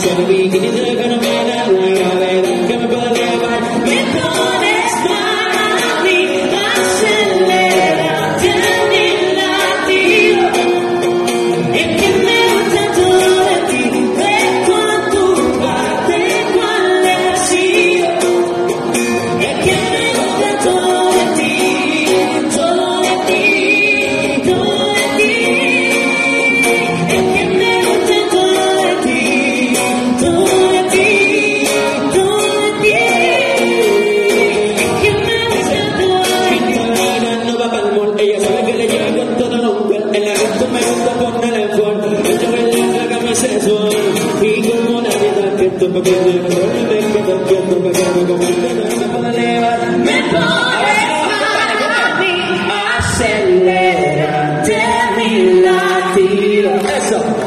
It's gonna be, it's sensor Higo mo na dinakit ang pagkakit Ang Eso